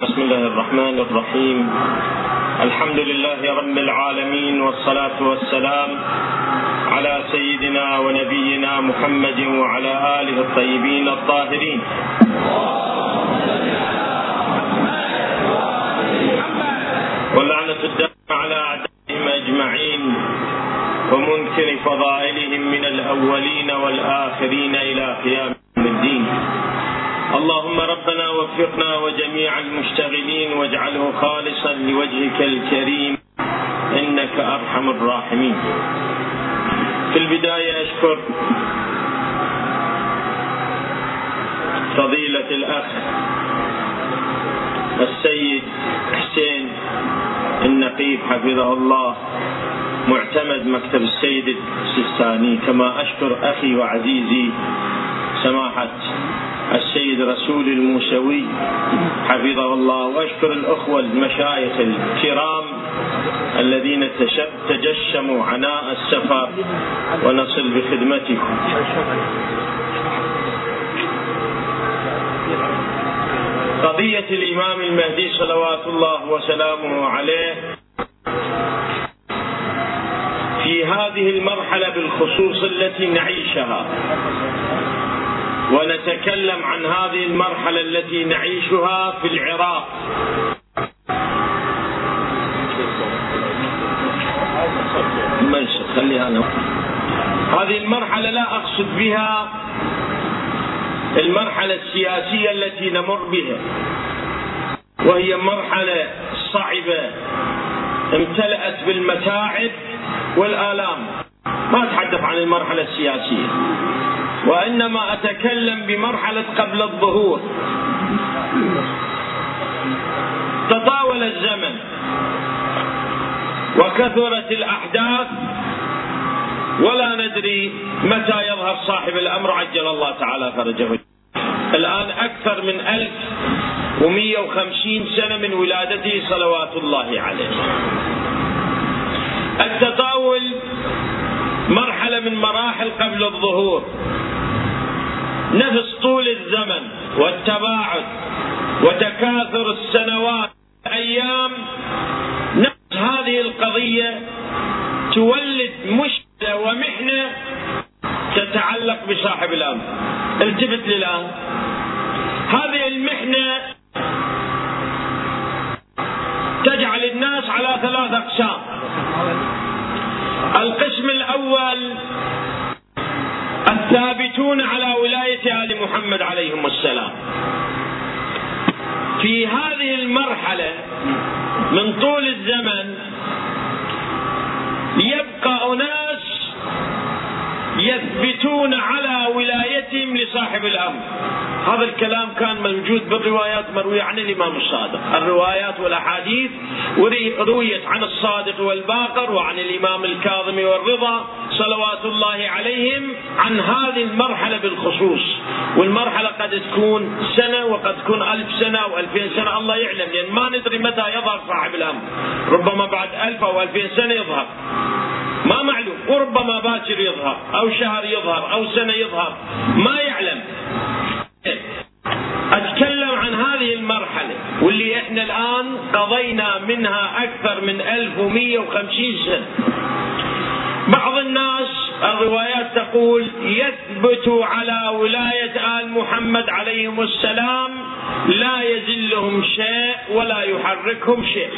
بسم الله الرحمن الرحيم. الحمد لله رب العالمين والصلاة والسلام على سيدنا ونبينا محمد وعلى آله الطيبين الطاهرين. واللعنة الدائمة على أعدائهم أجمعين ومنكر فضائلهم من الأولين والآخرين إلى قيام الدين. اللهم ربنا وفقنا وجميع المشتغلين واجعله خالصا لوجهك الكريم. إنك أرحم الراحمين. في البداية أشكر فضيلة الأخ السيد حسين النقيب حفظه الله معتمد مكتب السيد السيستاني. كما أشكر أخي وعزيزي سماحة السيد رسول الموسوي حفظه الله واشكر الأخوة المشايخ الكرام الذين تجشموا عناء السفر ونصل بخدمتكم. قضية الإمام المهدي صلوات الله وسلامه عليه في هذه المرحلة بالخصوص التي نعيشها. ونتكلم عن هذه المرحلة التي نعيشها في العراق. خليها أنا. هذه المرحلة لا أقصد بها المرحلة السياسية التي نمر بها وهي مرحلة صعبة امتلأت بالمتاعب والآلام. ما أتحدث عن المرحلة السياسية. وإنما أتكلم بمرحلة قبل الظهور. تطاول الزمن. وكثرت الأحداث. ولا ندري متى يظهر صاحب الأمر. عجل الله تعالى فرجه. الآن أكثر من ألف ومئة وخمسين سنة من ولادته صلوات الله عليه. التطاول مرحلة من مراحل قبل الظهور. نفس طول الزمن والتباعد وتكاثر السنوات أيام نفس هذه القضية تولد مشكلة ومحنة تتعلق بصاحب الأمر. التفت للآن. هذا الكلام كان موجود بالروايات مروية عن الإمام الصادق. الروايات والأحاديث رويت عن الصادق والباقر وعن الإمام الكاظم والرضا صلوات الله عليهم عن هذه المرحلة بالخصوص. والمرحلة قد تكون سنة وقد تكون ألف سنة أو ألفين سنة الله يعلم لأن ما ندري متى يظهر صاحب الأمر. ربما بعد ألف أو ألفين سنة يظهر. ما معلوم وربما باكر يظهر أو شهر يظهر أو سنة يظهر. ما يعلم أتكلم عن هذه المرحلة واللي إحنا الآن قضينا منها أكثر من 1150 سنة بعض الناس الروايات تقول يثبت على ولاية آل محمد عليهم السلام لا يزلهم شيء ولا يحركهم شيء.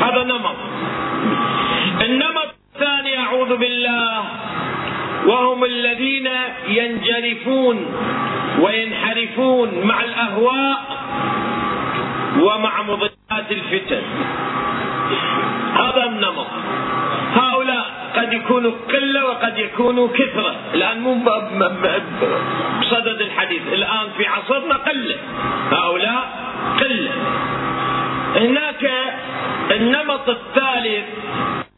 هذا نمط. النمط الثاني أعوذ بالله وهم الذين ينجرفون وينحرفون مع الأهواء ومع مضلات الفتن. هذا النمط. هؤلاء قد يكونوا قلة وقد يكونوا كثرة. الآن مو بصدد الحديث. الآن في عصرنا قلة. هؤلاء قلة. هناك النمط الثالث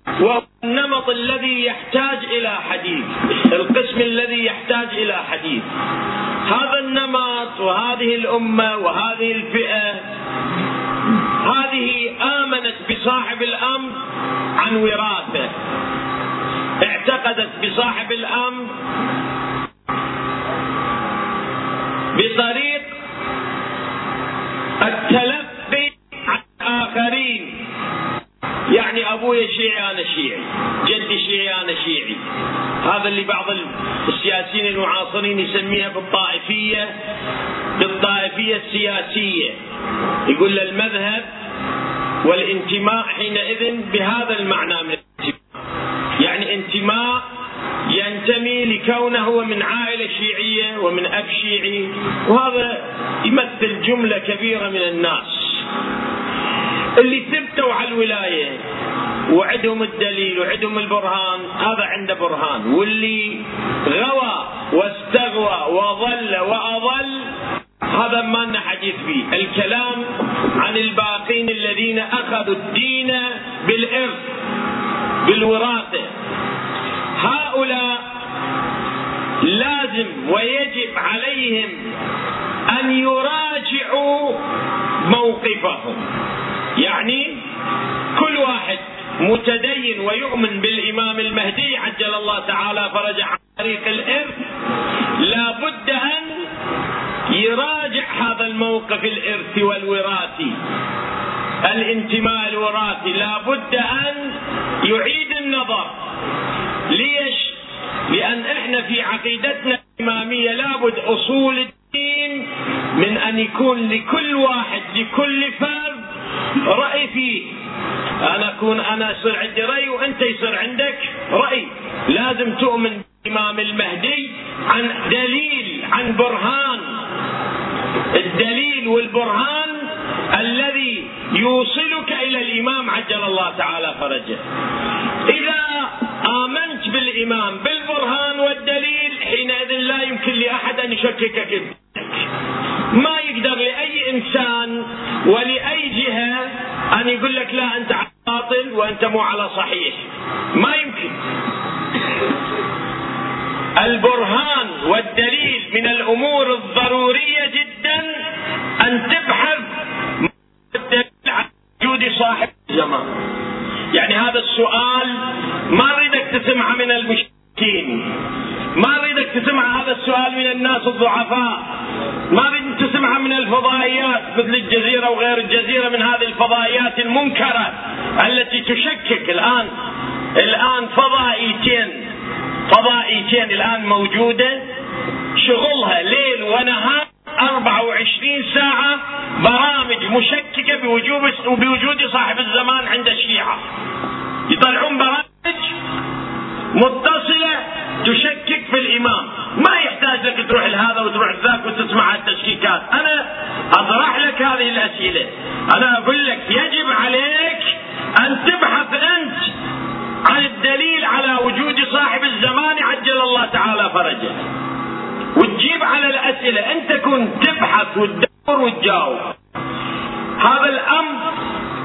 وهو النمط الذي يحتاج إلى حديث القسم الذي يحتاج إلى حديث هذا النمط وهذه الأمة وهذه الفئة هذه آمنت بصاحب الامر عن وراثة. اعتقدت بصاحب الامر بطريق التلقي ابويا شيعي أنا شيعي. جدي شيعي أنا شيعي. هذا اللي بعض السياسيين المعاصرين يسميها بالطائفية بالطائفية السياسية. يقول المذهب والانتماء حينئذ بهذا المعنى من الانتماء. يعني انتماء ينتمي لكونه هو من عائلة شيعية ومن أب شيعي وهذا يمثل جملة كبيرة من الناس. اللي ثبتوا على الولاية وعندهم الدليل وعندهم البرهان هذا عنده برهان. واللي غوى واستغوى وضل وأضل هذا ما لنا حديث فيه. الكلام عن الباقين الذين أخذوا الدين بالإرث بالوراثة. هؤلاء لازم ويجب عليهم أن يراجعوا موقفهم. يعني متدين ويؤمن بالإمام المهدي عجل الله تعالى فرجع عن طريق الإرث. لا بد أن يراجع هذا الموقف الإرثي والوراثي الانتماء الوراثي. لا بد أن يعيد النظر. ليش؟ لأن إحنا في عقيدتنا الإمامية لابد أصول الدين من أن يكون لكل واحد لكل فرد رأي فيه. أنا أكون أنا يصير عندي رأي وأنت يصير عندك رأي. لازم تؤمن بالإمام المهدي عن دليل عن برهان. الدليل والبرهان الذي يوصلك إلى الإمام عجل الله تعالى فرجه. إذا آمنت بالإمام بالبرهان والدليل حينئذ لا يمكن لأحد أن يشككك ما يقدر لأي إنسان ولأي جهة أن يقول لك لا أنت باطل وأنت مو على صحيح. ما يمكن. البرهان والدليل من الأمور الضرورية جدا أن تبحث الدليل على وجود صاحب الزمان يعني هذا السؤال ما اريدك تسمعه من المشركين. ما اريدك تسمع هذا السؤال من الناس الضعفاء. ما أريد تسمعه من الفضائيات مثل الجزيرة وغير الجزيرة من هذه الفضائيات المنكرة. التي تشكك الآن الآن فضائيتين فضائيتين الآن موجودة. شغلها ليل ونهار 24 ساعة برامج مشككة بوجود بوجود صاحب الزمان عند الشيعة. يطلعون برامج متصلة تشكك في الإمام، ما يحتاج لك تروح لهذا وتروح لذاك وتسمع التشكيكات، أنا أطرح لك هذه الأسئلة، أنا أقول لك يجب عليك أن تبحث أنت عن الدليل على وجود صاحب الزمان عجل الله تعالى فرجه. وتجيب على الأسئلة. أنت كنت تبحث وتدور وتجاوب. هذا الأمر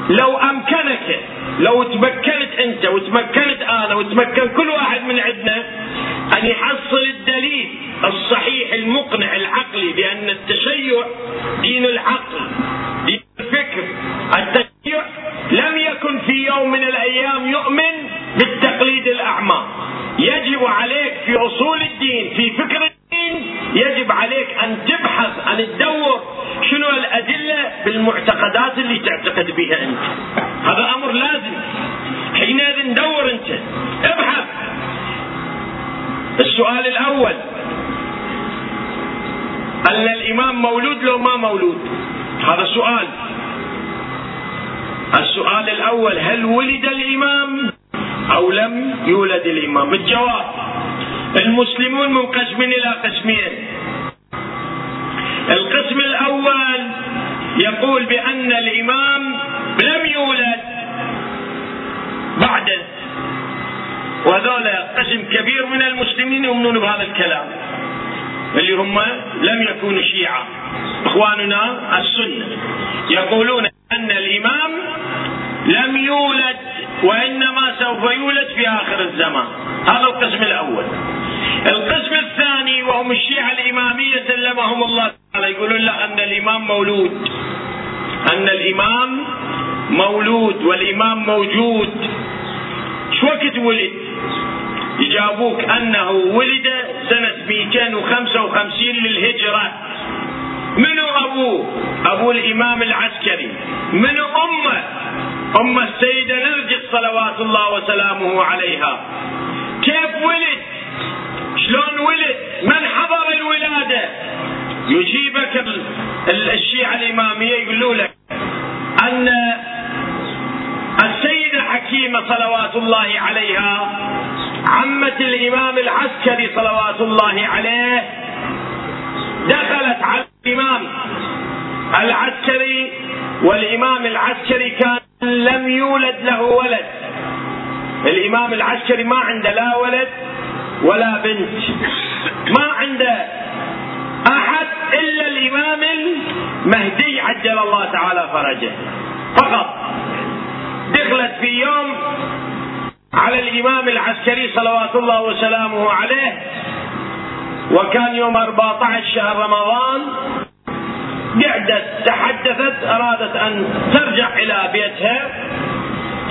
لو أمكنك لو تمكنت أنت وتمكنت أنا وتمكن كل واحد من عندنا أن يحصل الدليل الصحيح المقنع العقلي بأن التشيع دين العقل. بها انت هذا أمر لازم. حينئذ دور أنت. ابحث. السؤال الأول. أن الإمام مولود لو ما مولود؟ هذا سؤال. السؤال الأول هل ولد الإمام أو لم يولد الإمام؟ الجواب. المسلمون منقسمين إلى قسمين. القسم الأول يقول بأن الإمام لم يولد بعده وهذول قسم كبير من المسلمين يؤمنون بهذا الكلام اللي هم لم يكونوا شيعة. إخواننا السنة يقولون أن الإمام لم يولد وإنما سوف يولد في آخر الزمان. هذا القسم الأول. القسم الثاني وهم الشيعة الإمامية سلمهم الله تعالى يقولون لا أن الإمام مولود. أن الإمام مولود والإمام موجود. شو وقت ولد؟ يجابوك أنه ولد سنة 255 للهجرة. منو أبوه؟ أبو الإمام العسكري. منو أمه؟ أم السيدة نرجس صلوات الله وسلامه عليها. كيف ولد؟ شلون ولد؟ من حضر الولادة؟ يجيبك الشيعة الإمامية يقولوا لك أن السيدة حكيمة صلوات الله عليها. عمة الإمام العسكري صلوات الله عليه. دخلت على الإمام العسكري والإمام العسكري كان لم يولد له ولد. الإمام العسكري ما عنده لا ولد ولا بنت. ما عنده أحد إلا الإمام المهدي عجل الله تعالى فرجه. فقط. دخلت في يوم على الإمام العسكري صلوات الله وسلامه عليه وكان يوم 14 شهر رمضان قعدت تحدثت أرادت أن ترجع إلى بيتها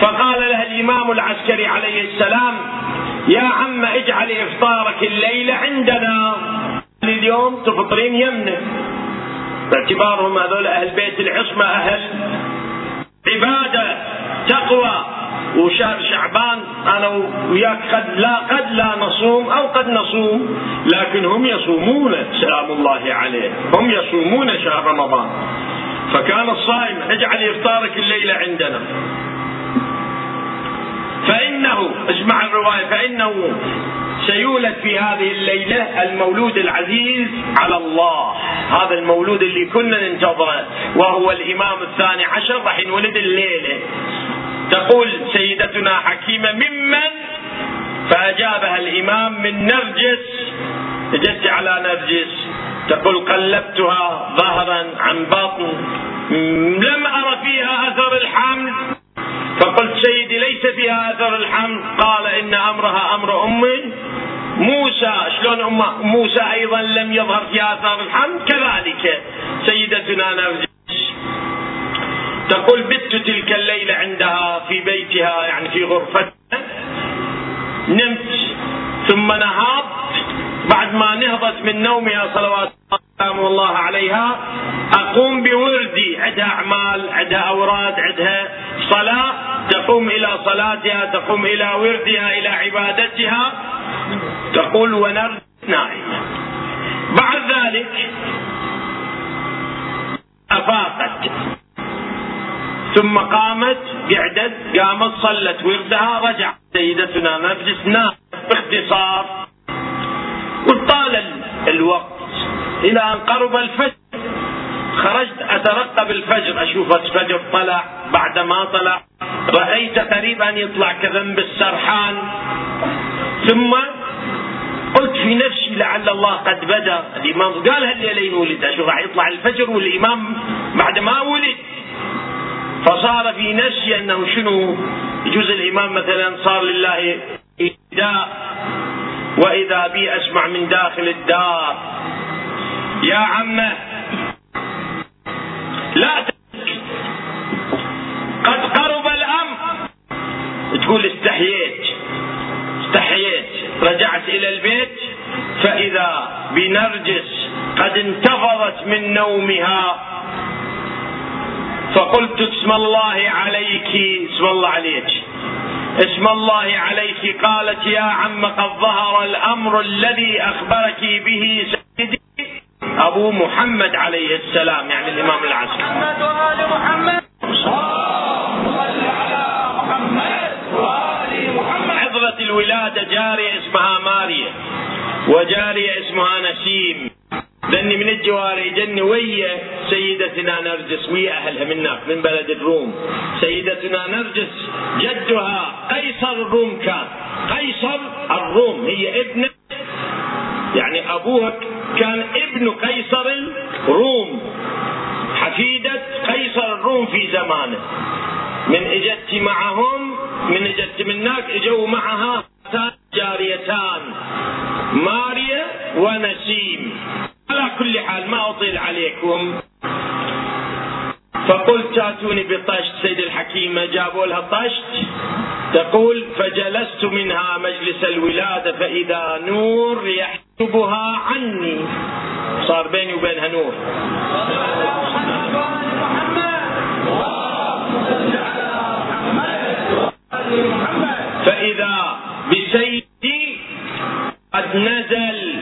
فقال لها الإمام العسكري عليه السلام يا عم اجعل إفطارك الليلة عندنا اليوم تفطرين يمنا باعتبارهم هذول أهل بيت العصمة أهل عبادة. تقوى وشهر شعبان أنا وياك قد لا قد لا نصوم أو قد نصوم لكن هم يصومون سلام الله عليه هم يصومون شهر رمضان. فكان الصائم اجعل إفطارك الليلة عندنا. فإنه اسمع الرواية فإنه سيولد في هذه الليلة المولود العزيز على الله. هذا المولود اللي كنا ننتظره وهو الإمام الثاني عشر راح ينولد الليلة. تقول سيدتنا حكيمة ممن فأجابها الإمام من نرجس. جدت على نرجس. تقول قلبتها ظهرا عن بطن لم أر فيها أثر الحمل. فقلت سيدي ليس فيها أثر الحمل. قال إن أمرها أمر أمي موسى. شلون أم موسى أيضا لم يظهر فيها أثر الحمل؟ كذلك. سيدتنا نرجس. تقول بت تلك الليلة عندها في بيتها يعني في غرفتها. نمت ثم نهضت. بعد ما نهضت من نومها صلوات الله عليها أقوم بوردي. عندها أعمال عندها أوراد عندها صلاة. تقوم إلى صلاتها تقوم إلى وردها إلى عبادتها. تقول ونرد نائمة. بعد ذلك أفاقت. ثم قامت قعدت قامت صلت. وردها رجع. سيدتنا نام باختصار. وطال الوقت. إلى أن قرب الفجر. خرجت أترقب الفجر. أشوف الفجر طلع. بعد ما طلع رأيت قريب ان يطلع كذنب السرحان. ثم قلت في نفسي لعل الله قد بدا. الإمام قال هالليلين ولد أشوف راح يطلع الفجر والإمام بعد ما ولد. فصار في نفسي أنه شنو؟ يجوز الإمام مثلا صار لله إهداء وإذا بي أسمع من داخل الدار. يا عمه لا قد قرب الأمر. تقول استحييت. استحييت. رجعت إلى البيت فإذا بنرجس قد انتفضت من نومها فقلت اسم الله عليك اسم الله عليك. اسم الله عليك قالت يا عم قد ظهر الأمر الذي أخبرك به سيدي أبو محمد عليه السلام يعني الإمام العسكري. محمد وآل محمد. حضرة الولادة جارية اسمها ماريا وجارية اسمها نسيم. لاني من الجواري جني ويا. سيدتنا نرجس ويا أهلها من من بلد الروم. سيدتنا نرجس جدها قيصر الروم كان قيصر الروم هي ابنة. يعني أبوها كان ابن قيصر الروم. حفيدة قيصر الروم في زمانه. من إجت معهم من إجت من هناك إجوا معها جاريتان ماريا ونسيم. على كل حال ما أطيل عليكم. فقلت تأتوني بطشت سيد الحكيمة جابوا لها طشت. تقول فجلست منها مجلس الولادة فإذا نور يحجبها عني. صار بيني وبينها نور. فإذا بسيدي قد نزل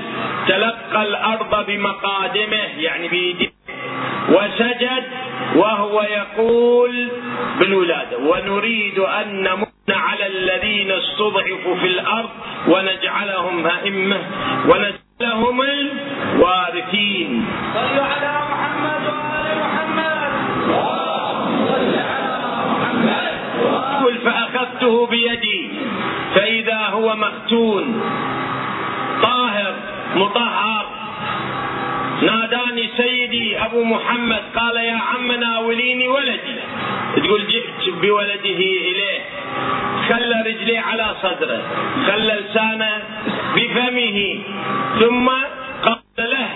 تلقى الأرض بمقادمه يعني بيديه وسجد وهو يقول بالولادة ونريد أن نمن على الذين استضعفوا في الأرض ونجعلهم أئمة ونجعلهم الوارثين. صلوا على محمد وآل محمد. قل فأخذته بيدي فإذا هو مختون طاهر مطهر ناداني سيدي أبو محمد قال يا عم ناوليني ولدي. تقول جئت بولده إليه. خلى رجليه على صدره خلى لسانه بفمه. ثم قال له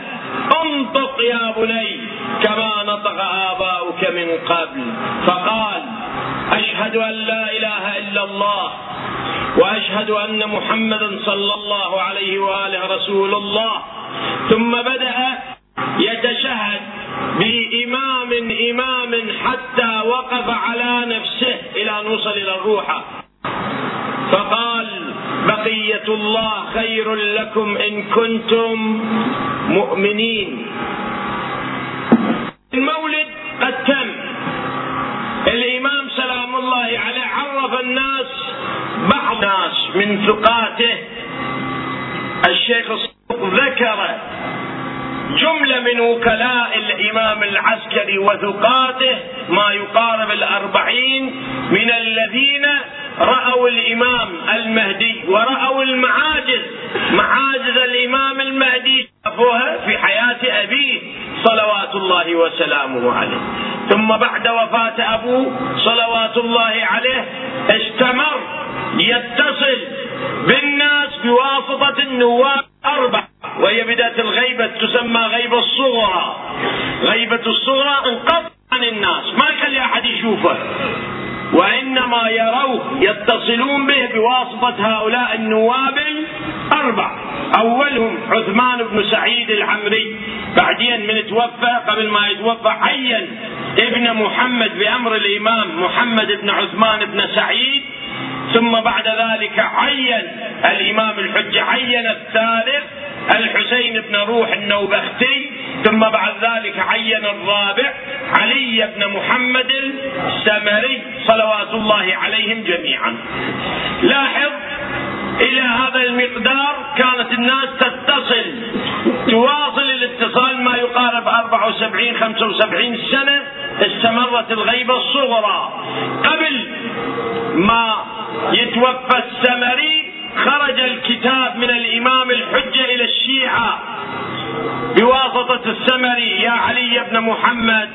انطق يا بني كما نطق آباؤك من قبل. فقال أشهد أن لا إله إلا الله وأشهد أن محمدا صلى الله عليه وآله رسول الله. ثم بدأ يتشهد بإمام إمام حتى وقف على نفسه إلى أن وصل إلى الروحة فقال بقية الله خير لكم إن كنتم مؤمنين. المولد قد تم الإمام سلام الله عليه عرف الناس بعض الناس من ثقاته. الشيخ الصدوق ذكر جملة من وكلاء الإمام العسكري وثقاته ما يقارب الأربعين من الذين رأوا الإمام المهدي ورأوا المعاجز. معاجز الإمام المهدي شافوها في حياة أبيه صلوات الله وسلامه عليه. ثم بعد وفاة أبوه صلوات الله عليه استمر يتصل بالناس بواسطة النواب أربعة. وهي بداية الغيبة تسمى غيبة الصغرى. غيبة الصغرى انقطع عن الناس. ما يخلي أحد يشوفه. وإنما يروه يتصلون به بواسطة هؤلاء النواب الأربع أولهم عثمان بن سعيد العمري بعدين من توفى قبل ما يتوفى عين ابن محمد بأمر الإمام محمد بن عثمان بن سعيد. ثم بعد ذلك عين الإمام الحجة عين الثالث الحسين بن روح النوبختي ثم بعد ذلك عين الرابع علي بن محمد السمري صلوات الله عليهم جميعا. لاحظ إلى هذا المقدار كانت الناس تتصل تواصل الاتصال ما يقارب 74 75 سنة استمرت الغيبة الصغرى. قبل ما يتوفى السمري خرج الكتاب من الإمام الحجة إلى الشيعة. بواسطة السمري يا علي بن محمد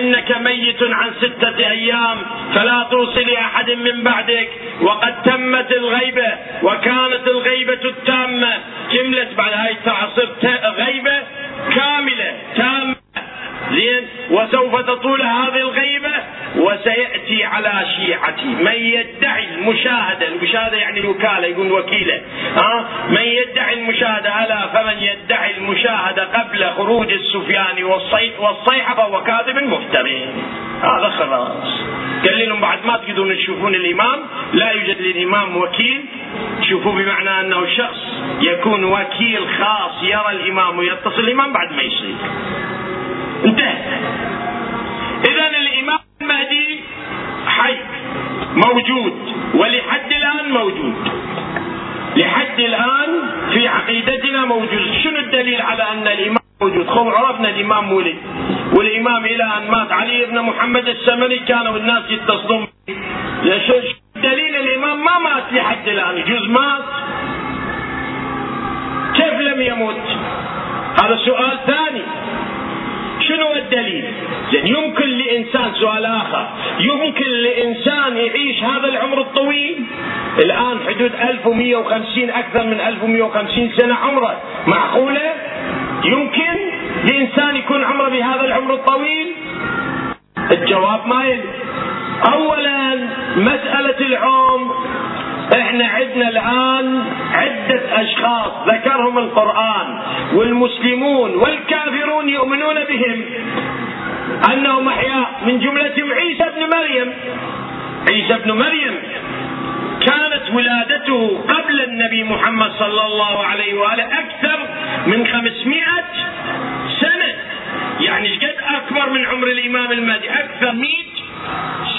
إنك ميت عن ستة أيام فلا توصي لأحد من بعدك. وقد تمت الغيبة وكانت الغيبة التامة. جملت بعد هاي تعصب غيبة كاملة تامة. زين وسوف تطول هذه الغيبة وسيأتي على شيعتي. من يدعي المشاهدة المشاهدة يعني الوكالة يقول وكيلة. ها؟ من يدعي المشاهدة ألا؟ فمن يدعي المشاهدة قبل خروج السفياني والصيحة فهو كاذب مفتري. هذا خلاص. قال لهم بعد ما تقدرون تشوفون الإمام لا يوجد للإمام وكيل. شوفوا بمعنى أنه شخص يكون وكيل خاص يرى الإمام ويتصل الإمام بعد ما يصير. انتهى. اذا الإمام المهدي حي موجود ولحد الآن موجود. لحد الآن في عقيدتنا موجود. شنو الدليل على أن الإمام موجود؟ خب عرفنا الإمام ولد والإمام إلى أن مات. علي بن محمد السمري كانوا الناس يتصلون دليل الإمام ما مات لحد الآن. يجوز مات. كيف لم يمت هذا سؤال زين يمكن لإنسان سؤال آخر. يمكن لإنسان يعيش هذا العمر الطويل؟ الآن حدود 1150 أكثر من 1150 سنة عمره. معقولة؟ يمكن لإنسان يكون عمره بهذا العمر الطويل؟ الجواب ما يلي. أولا مسألة العمر. إحنا عندنا الآن عدة أشخاص ذكرهم القرآن والمسلمون والكافرون يؤمنون بهم. انهم احياء من جملتهم عيسى ابن مريم. عيسى ابن مريم كانت ولادته قبل النبي محمد صلى الله عليه وآله أكثر من خمسمائة أكبر من عمر الإمام المهدي؟ أكثر 100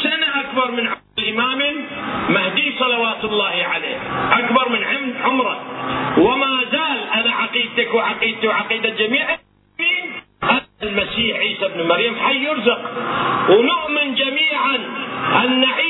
سنة أكبر من عمر الإمام المهدي صلوات الله عليه. أكبر من عمره. وما زال أنا عقيدتك وعقيدتي وعقيدة جميع المسيح عيسى ابن مريم حي يرزق. ونؤمن جميعا أن عيسى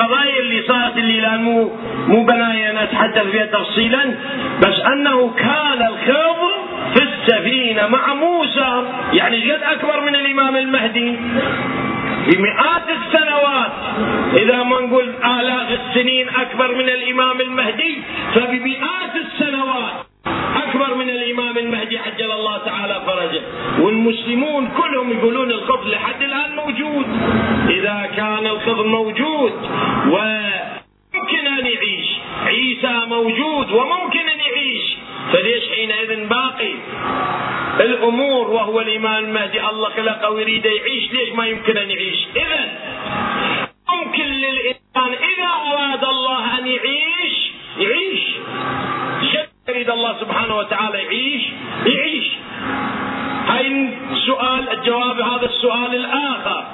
القضايا اللي صارت اللي الآن مو مو بنايا نتحدث فيها تفصيلا. بس أنه كان الخضر في السفينة مع موسى يعني قد أكبر من الإمام المهدي. بمئات السنوات إذا ما نقول آلاف السنين أكبر من الإمام المهدي فبمئات السنوات الله تعالى فرجه. والمسلمون كلهم يقولون الخضر لحد الآن موجود. إذا كان الخضر موجود وممكن أن يعيش. عيسى موجود وممكن أن يعيش. فليش حينئذ باقي؟ الأمور وهو الامام المهدي. الله خلقه ويريد يعيش. ليش ما يمكن أن يعيش؟ اذا ممكن للإنسان إذا أراد الله أن يعيش يعيش. يريد الله سبحانه وتعالى يعيش يعيش هاي السؤال الجواب هذا السؤال الآخر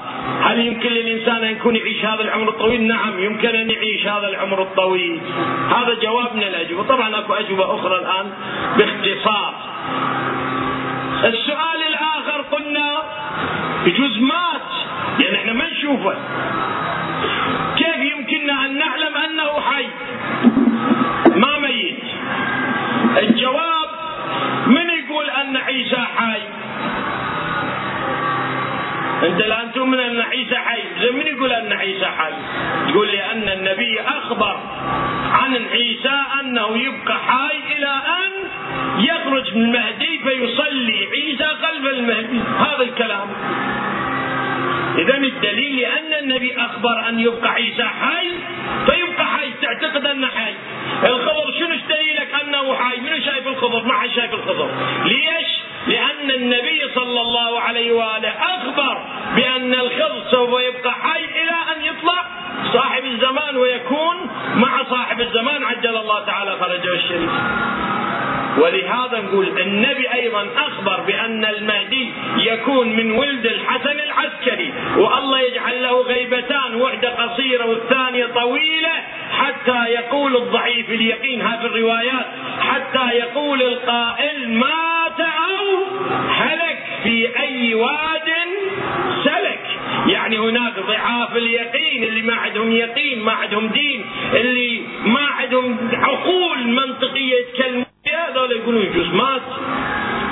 هل يمكن للإنسان أن يكون يعيش هذا العمر الطويل؟ نعم يمكن أن يعيش هذا العمر الطويل. هذا جواب من الأجوبة، طبعا أكو أجوبة أخرى الآن باختصار. السؤال الآخر قلنا يجوز مات أخبر أن يبقى عيسى حي فيبقى واد سلك. يعني هناك ضعاف اليقين اللي ما عندهم يقين ما عندهم دين اللي ما عندهم عقول منطقية يتكلمون. هذول يقولون يجوز مات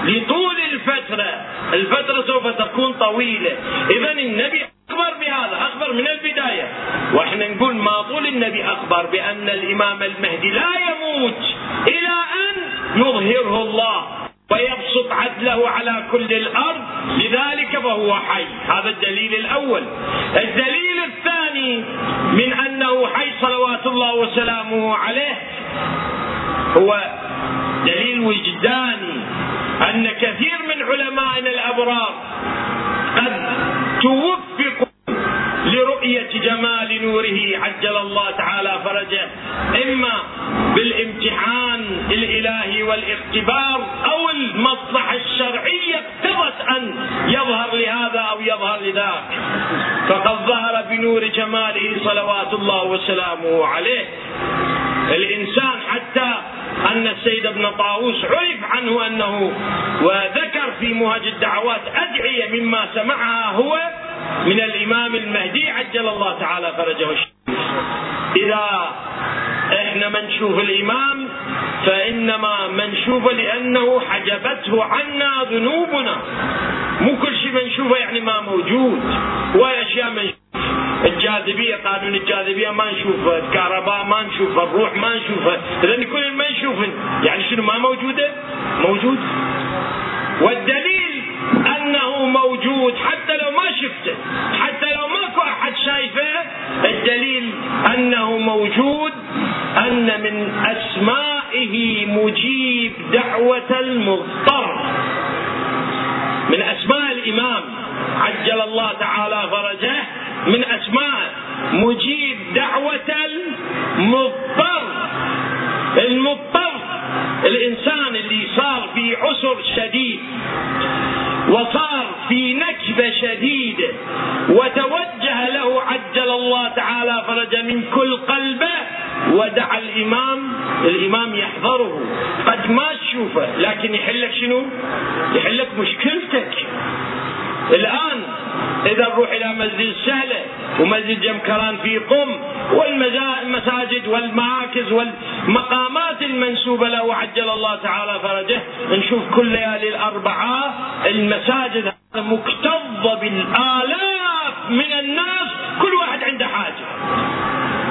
لطول الفترة. الفترة سوف تكون طويلة. إذا النبي أخبر بهذا أخبر من البداية. وإحنا نقول ما طول النبي أخبر بأن الإمام المهدي لا يموت إلى أن يظهره الله. ويبسط عدله على كل الأرض لذلك فهو حي. هذا الدليل الأول. الدليل الثاني من أنه حي صلوات الله وسلامه عليه هو دليل وجداني أن كثير من علمائنا الأبرار قد توفقوا جمال نوره عجل الله تعالى فرجه. إما بالامتحان الإلهي والاختبار أو المصلحة الشرعية اقتضت أن يظهر لهذا أو يظهر لذاك. فقد ظهر بنور جماله صلوات الله وسلامه عليه. الإنسان حتى أن السيد ابن طاووس عرف عنه أنه وذكر في مهج الدعوات أدعية مما سمعها هو من الإمام المهدي عجل الله تعالى فرجه الشريف إذا إحنا منشوف الإمام فإنما منشوفه لأنه حجبته عنا ذنوبنا. مو كل شيء منشوفه يعني ما موجود. وأشياء منشوفة الجاذبية قانون الجاذبية ما نشوفه. الكهرباء ما نشوفه. الروح ما نشوفه. إذا كل ما نشوفه يعني شنو ما موجودة؟ موجود. والدليل أنه موجود حتى لو شفته حتى لو ماكو أحد شايفه الدليل أنه موجود أن من أسمائه مجيب دعوة المضطر. من أسماء الإمام عجل الله تعالى فرجه من أسماء مجيب دعوة المضطر. المضطر الإنسان اللي صار في عسر شديد. وصار في نكبة شديدة وتوجه له عجل الله تعالى فرج من كل قلبه ودعا الإمام الإمام يحضره. قد ما تشوفه لكن يحلك شنو؟ يحلك مشكلتك. الآن إذا نروح إلى مسجد السهلة ومسجد جمكران في قم والمساجد والمراكز والمقامات المنسوبة له عجل الله تعالى فرجه. نشوف كل ليالي الأربعاء المساجد مكتظة بالآلاف من الناس. كل واحد عنده حاجة.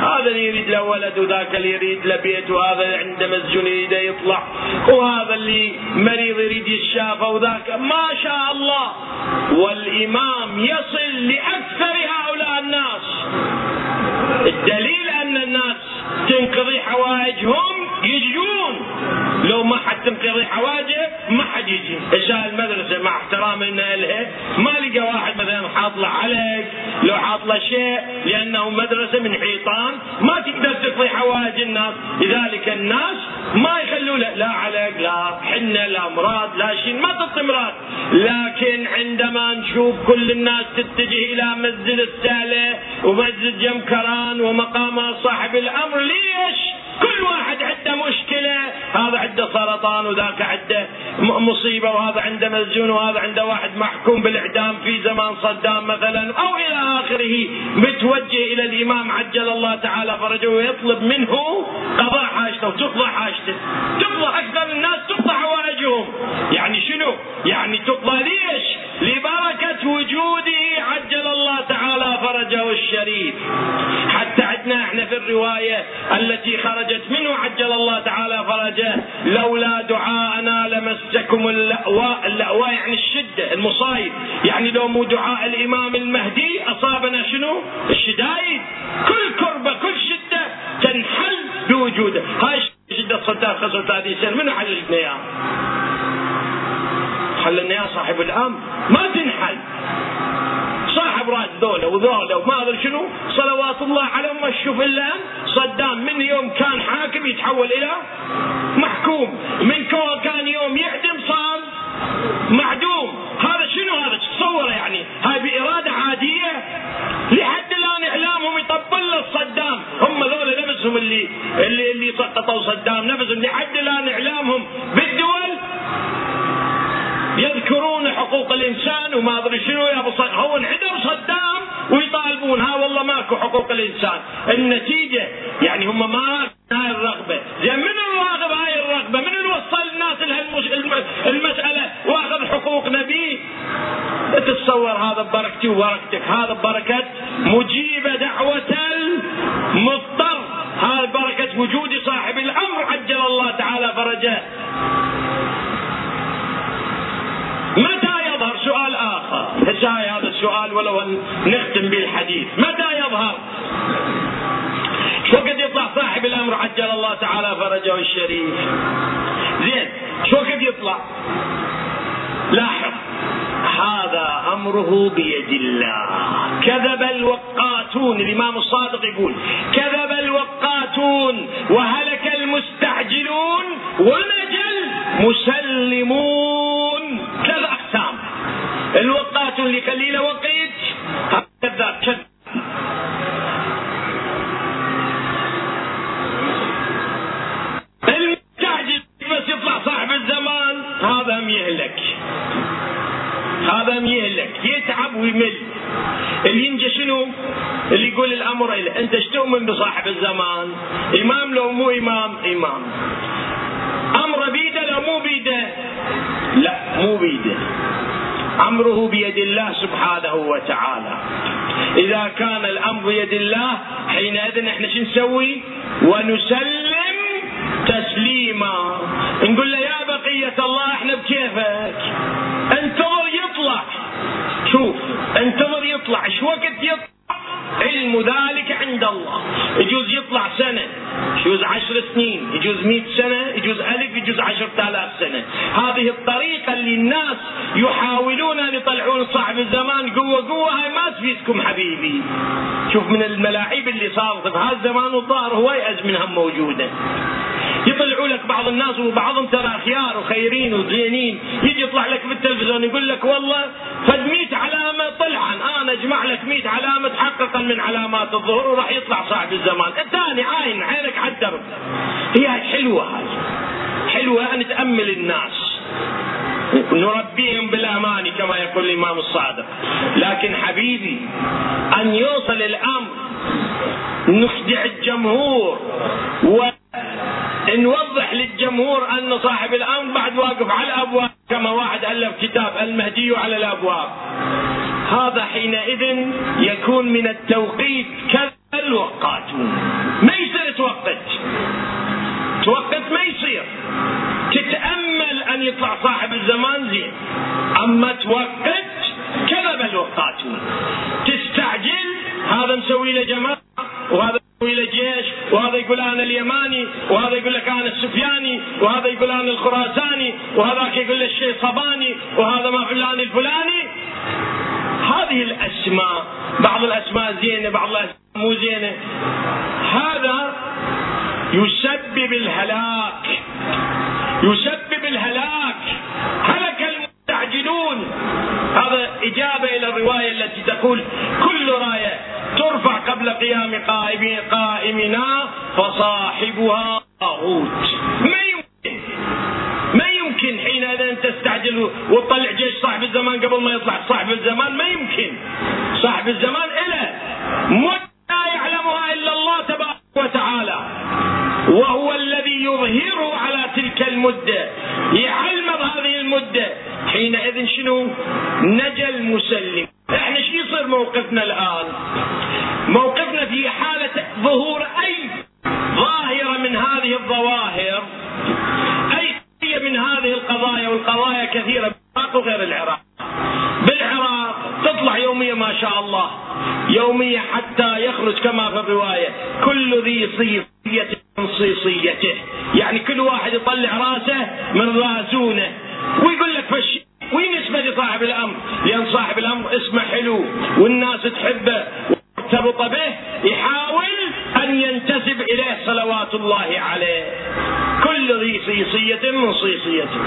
هذا اللي يريد له ولد وذاك اللي يريد له بيت وهذا عنده مسجون يريد يطلع وهذا اللي مريض يريد يشافى وذاك ما شاء الله. والإمام يصل لأكثر هؤلاء الناس. الدليل أن الناس تنقضي حوائجهم يجون. لو ما حد تنقضي حواجه ما حد يجي. عشاء المدرسة مع احترامنا لها ما لقى واحد مثلا حاط له علق لو حاط له شيء لأنه مدرسة من حيطان ما تقدر تقضي حوائج الناس. لذلك الناس ما يخلوا له لا علق لا حنة لا مراد لا شيء ما تعطي مراد. لكن عندما نشوف كل الناس تتجه إلى مسجد السالة ومسجد جمكران ومقام صاحب الأمر ليش كل واحد عنده مشكلة هذا عنده سرطان وذاك عنده مصيبة وهذا عنده مسجون وهذا عنده واحد محكوم بالإعدام في زمان صدام مثلا أو إلى آخره. متوجه إلى الإمام عجل الله تعالى فرجه ويطلب منه قضاء حاجته وتقضى حاجته. تقضى أكثر الناس تقضى حوائجهم. يعني شنو؟ يعني تقضى ليش؟ لبركة وجوده عجل الله تعالى فرجه الشريف. حتى عندنا إحنا في الرواية التي خرجت منه عجل الله تعالى فرجه لولا دعاءنا لمسكم اللأواء اللأواء يعني الشدة المصايب. يعني لو مو دعاء الإمام المهدي أصابنا شنو؟ الشدائد كل كربة كل شدة تنحل بوجوده. هاي صدام خسرت هذه السنة. من حل لنا اياها حل يا صاحب الأمر. ما تنحل. صاحب رأس ذولا وذولا وما أدري شنو صلوات الله عليهم ما تشوف إلا صدام من يوم كان حاكم يتحول إلى محكوم من كان يوم يعدم صار معدوم. هذا شنو هذا؟ تصوره يعني؟ هاي بإرادة عادية لحد الآن إعلامهم يطبل له صدام هم ذولا نفسهم اللي اللي اللي سقطوا صدام نفسهم لحد الآن إعلامهم بالدول يذكرون حقوق الإنسان وما أدري شنو يا أبو هو انعدم صدام ويطالبون. ها والله ماكو حقوق الإنسان. النتيجة يعني هم ما هاي الرغبة. زين من الراغب هاي الرغبة؟ من اللي وصل الناس المسألة؟ واخذ حقوق نبي. تتصور هذا ببركتي وبركتك. هذا ببركه مجيب دعوة المضطر. هذا بركة وجود صاحب الأمر عجل الله تعالى فرجه متى يظهر آخر هسه هذا السؤال ولو أن نختم به الحديث متى يظهر؟ شو قد يطلع صاحب الأمر؟ عجل الله تعالى فرجه الشريف. زين شو قد يطلع؟ لاحظ. هذا أمره بيد الله. كذب الوقاتون. الإمام الصادق يقول كذب الوقاتون وهلك المستعجلون ونجل مسلمون. الوقاتون لقليل وقت كذاب كذاب المستعجل بس يطلع صاحب الزمان هذا هم يهلك هذا هم يهلك يتعب ويمل اللي ينجى شنو؟ اللي يقول الأمر إله. أنت إيش تؤمن بصاحب الزمان؟ إمام لو مو إمام؟ إمام. أمر بيده لو مو بيده؟ لا مو بيده. أمره بيد الله سبحانه وتعالى. إذا كان الأمر بيد الله حينئذ إحنا شو نسوي؟ ونسلم تسليما. نقول له يا بقية الله إحنا بكيفك. انتظر يطلع. شوف انتظر يطلع إيش وقت يطلع علم ذلك عند الله. يجوز يطلع سنة يجوز عشر سنين يجوز مئة سنة يجوز ألف يجوز عشرة آلاف سنة. هذه الطريقة اللي الناس يحاولون أن يطلعون صاحب الزمان قوة قوة هاي ما تفيدكم حبيبي. شوف من الملاعيب اللي صارت في هذا الزمان والظاهر هواي أزمنها موجودة. يطلعوا لك بعض الناس وبعضهم ترى خيار وخيرين وزينين. يجي يطلع لك في التلفزيون يقول لك والله فد 100 طلعا أنا أجمع لك 100 علامة تحققا من علامات الظهور وراح يطلع صاحب الزمان. الثاني عاين عينك على الدرب. هي حلوة هاي حلوة أن تأمل الناس. نربيهم بالامان كما يقول الإمام الصادق. لكن حبيبي أن يوصل الأمر نخدع الجمهور و نوضح للجمهور أن صاحب الأمر بعد واقف على الأبواب كما واحد ألف كتاب المهدي على الأبواب. هذا حينئذ يكون من التوقيت كذا الوقاتون. ما يصير توقت؟ توقت ما يصير. تتأمل أن يطلع صاحب الزمان زين. أما توقت كذب الوقاتون تستعجل هذا مسوي له جماعة وهذا إلى جيش وهذا يقول أنا اليماني وهذا يقول لك أنا السفياني وهذا يقول أنا الخراساني وهذاك يقول لك الشيء صباني وهذا ما فلان الفلاني. هذه الأسماء بعض الأسماء زينة بعض الأسماء مو زينة. هذا يسبب الهلاك. يسبب الهلاك. هلك المستعجلون. هذا إجابة إلى الرواية التي تقول كل راية ترفع قبل قيام قائم قائمنا فصاحبها طاغوت ما يمكن ما يمكن حينئذ ان تستعجل وتطلع جيش صاحب الزمان قبل ما يطلع صاحب الزمان ما يمكن صاحب الزمان إله لا ذي صيصية من صيصيته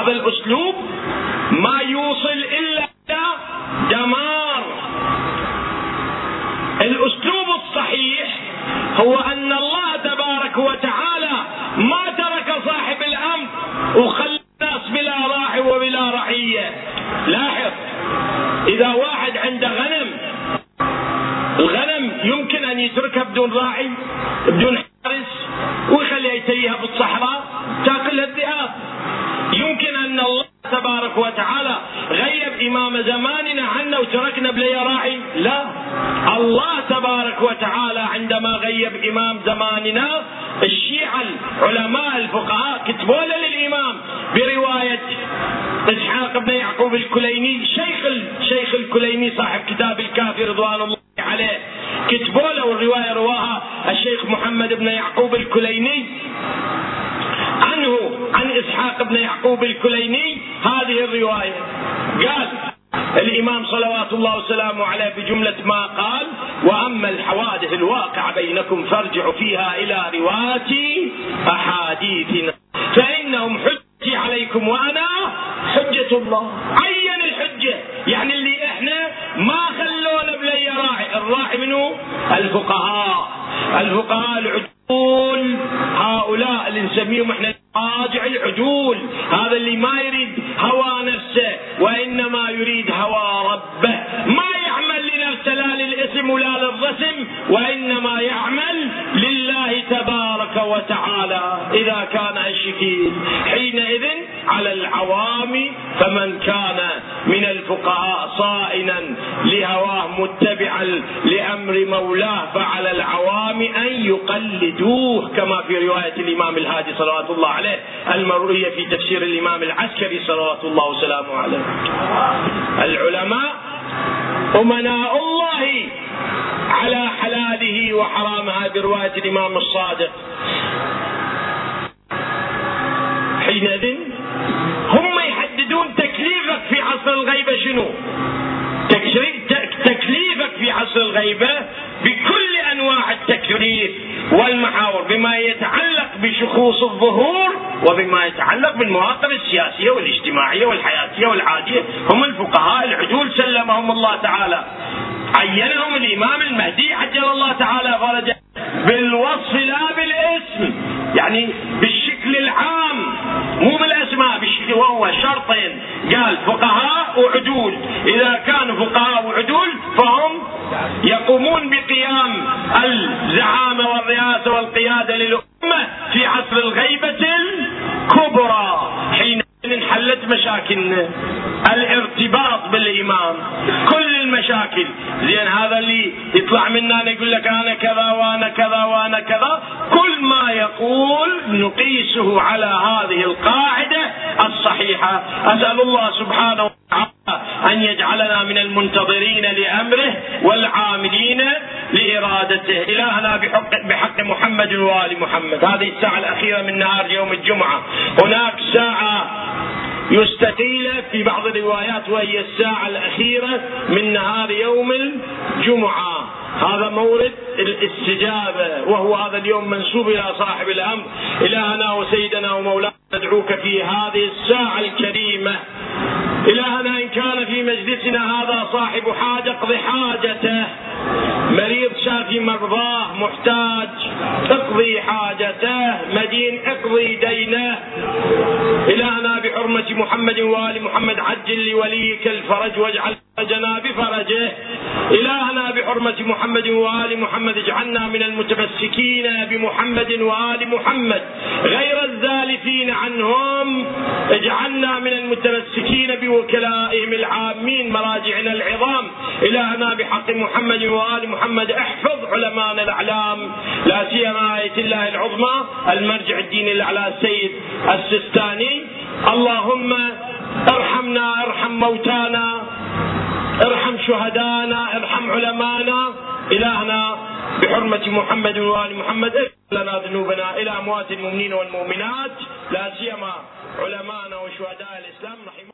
هذا الأسلوب ما يوصل إلا إلى دمار الأسلوب الصحيح هو أن الله تبارك وتعالى ما ترك صاحب الأمر وخلى الناس بلا راعي وبلا رعية. لاحظ إذا واحد عنده غنم الغنم يمكن أن يتركها بدون راعي بدون حارس ويخليها يتيها بالصحراء تاكلها الذئاب يمكن ان الله تبارك وتعالى غيب امام زماننا عنا وتركنا بلا راعي لا الله تبارك وتعالى عندما غيب إمام زماننا الشيعة العلماء الفقهاء كتبوا للإمام برواية إسحاق بن يعقوب الكليني شيخ الشيخ الكليني صاحب كتاب الكافي رضوان الله عليه كتبوا له الرواية رواها الشيخ محمد بن يعقوب الكليني. عنه عن إسحاق بن يعقوب الكليني هذه الرواية. قال الإمام صلوات الله وسلامه عليه بجملة ما بينكم فارجعوا فيها إلى رواة أحاديثنا فإنهم حجتي عليكم وأنا حجة الله. عين الحجة. يعني اللي إحنا ما خلونا بلي راعي. الراعي منه الفقهاء. الفقهاء العدول هؤلاء اللي نسميهم إحنا راجع العدول هذا اللي ما يريد هوى نفسه وإنما يريد هوى ربه. ما للاسم ولا للرسم وإنما يعمل لله تبارك وتعالى إذا كان الشكيل حينئذ على العوام فمن كان من الفقهاء صائنا لهواه متبعا لأمر مولاه فعلى العوام أن يقلدوه كما في رواية الإمام الهادي صلوات الله عليه المروية في تفسير الإمام العسكري صلوات الله وسلامه عليه. العلماء أمناء الله على حلاله وحرامها بروايه الإمام الصادق. حينئذ هم يحددون تكليفك في عصر الغيبة شنو تكليفك في عصر الغيبة بكل أنواع التكليف والمحاور بما يتعلق بشخوص الظهور وبما يتعلق بالمواقف السياسية والاجتماعية والحياتية والعادية هم الفقهاء العدول سلمهم الله تعالى. عينهم الإمام المهدي عجل الله تعالى فرجه بالوصف لا بالاسم. يعني بالشكل العام مو بالأسماء بالشكل وهو شرطين. قال فقهاء وعدول إذا كانوا فقهاء وعدول فهم يقومون بقيام الزعامة والرئاسه والقيادة للأمة. في عصر الغيبة الكبرى حين انحلت مشاكلنا الارتباط بالامام كل المشاكل. زين هذا اللي يطلع منا يقول لك أنا كذا وأنا كذا وأنا كذا. كل ما يقول نقيسه على هذه القاعدة الصحيحة. أسأل الله سبحانه وتعالى أن يجعلنا من المنتظرين لأمره والعاملين لإرادته. إلهنا بحق, بحق محمد وآل محمد. هذه الساعة الأخيرة من نهار يوم الجمعة. هناك ساعة يستقيل في بعض الروايات وهي الساعة الأخيرة من نهار يوم الجمعة. هذا مورد الاستجابة وهو هذا اليوم منسوب إلى صاحب الأمر. إلهنا وسيدنا ومولانا ندعوك في هذه الساعة الكريمة. إلهنا كان في مجلسنا هذا صاحب حاجة اقض حاجته. مريض شافي مرضاه محتاج اقضي حاجته. مدين اقضي دينه. إلهنا بحرمة محمد وآل محمد عجل لوليك الفرج واجعل فرجنا بفرجه إلهنا بحرمة محمد وآل محمد اجعلنا من المتمسكين بمحمد وآل محمد. غير الزالفين عنهم اجعلنا من المتمسكين بوكلائهم العامين مراجعنا العظام. إلهنا بحق محمد وآل محمد احفظ علماءنا الأعلام. لا سيما آية الله العظمى المرجع الديني الأعلى السيد السستاني. اللهم ارحمنا ارحم موتانا ارحم شهدانا ارحم علمانا. إلهنا بحرمة محمد وآل محمد اغفر لنا ذنوبنا إلى أموات المؤمنين والمؤمنات. لا سيما علماءنا وشهداء الإسلام رحمه